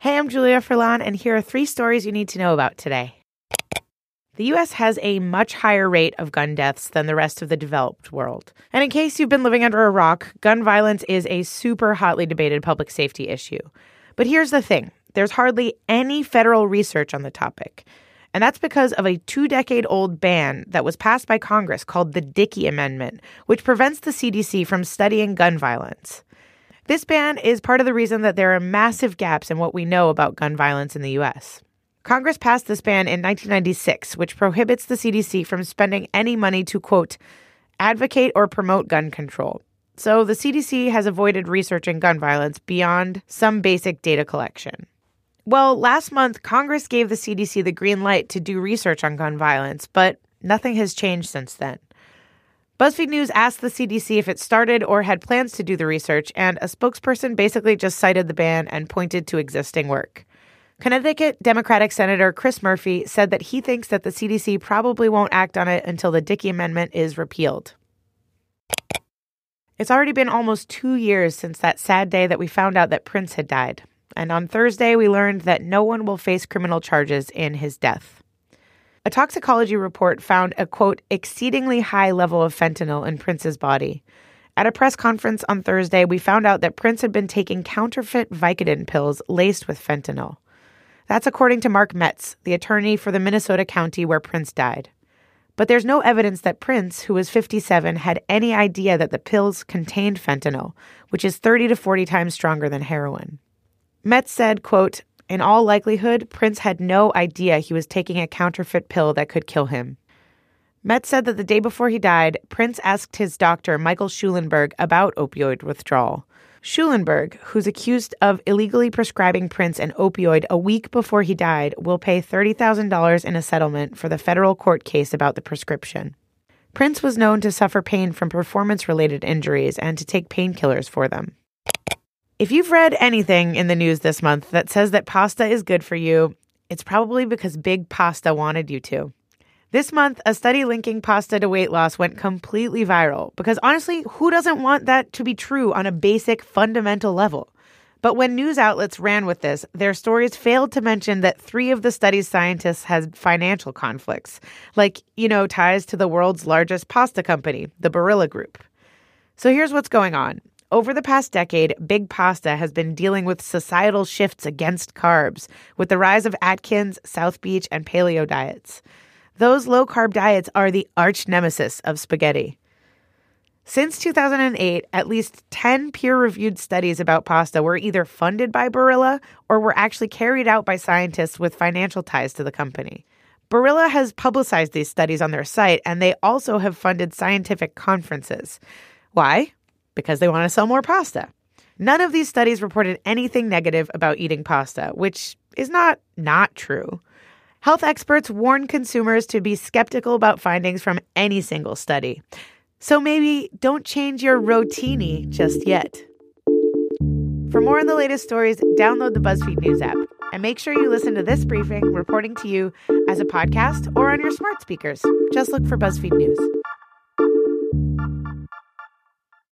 Hey, I'm Julia Furlan, and here are three stories you need to know about today. The US has a much higher rate of gun deaths than the rest of the developed world. And in case you've been living under a rock, gun violence is a super hotly debated public safety issue. But here's the thing there's hardly any federal research on the topic. And that's because of a two decade old ban that was passed by Congress called the Dickey Amendment, which prevents the CDC from studying gun violence. This ban is part of the reason that there are massive gaps in what we know about gun violence in the US. Congress passed this ban in 1996, which prohibits the CDC from spending any money to, quote, advocate or promote gun control. So the CDC has avoided researching gun violence beyond some basic data collection. Well, last month, Congress gave the CDC the green light to do research on gun violence, but nothing has changed since then. BuzzFeed News asked the CDC if it started or had plans to do the research, and a spokesperson basically just cited the ban and pointed to existing work. Connecticut Democratic Senator Chris Murphy said that he thinks that the CDC probably won't act on it until the Dickey Amendment is repealed. It's already been almost two years since that sad day that we found out that Prince had died. And on Thursday, we learned that no one will face criminal charges in his death. A toxicology report found a quote, exceedingly high level of fentanyl in Prince's body. At a press conference on Thursday, we found out that Prince had been taking counterfeit Vicodin pills laced with fentanyl. That's according to Mark Metz, the attorney for the Minnesota county where Prince died. But there's no evidence that Prince, who was 57, had any idea that the pills contained fentanyl, which is 30 to 40 times stronger than heroin. Metz said, quote, in all likelihood, Prince had no idea he was taking a counterfeit pill that could kill him. Metz said that the day before he died, Prince asked his doctor, Michael Schulenberg, about opioid withdrawal. Schulenberg, who's accused of illegally prescribing Prince an opioid a week before he died, will pay $30,000 in a settlement for the federal court case about the prescription. Prince was known to suffer pain from performance related injuries and to take painkillers for them. If you've read anything in the news this month that says that pasta is good for you, it's probably because Big Pasta wanted you to. This month, a study linking pasta to weight loss went completely viral because honestly, who doesn't want that to be true on a basic, fundamental level? But when news outlets ran with this, their stories failed to mention that three of the study's scientists had financial conflicts, like, you know, ties to the world's largest pasta company, the Barilla Group. So here's what's going on. Over the past decade, Big Pasta has been dealing with societal shifts against carbs, with the rise of Atkins, South Beach, and paleo diets. Those low carb diets are the arch nemesis of spaghetti. Since 2008, at least 10 peer reviewed studies about pasta were either funded by Barilla or were actually carried out by scientists with financial ties to the company. Barilla has publicized these studies on their site, and they also have funded scientific conferences. Why? Because they want to sell more pasta. None of these studies reported anything negative about eating pasta, which is not not true. Health experts warn consumers to be skeptical about findings from any single study. So maybe don't change your rotini just yet. For more on the latest stories, download the BuzzFeed News app and make sure you listen to this briefing reporting to you as a podcast or on your smart speakers. Just look for BuzzFeed News.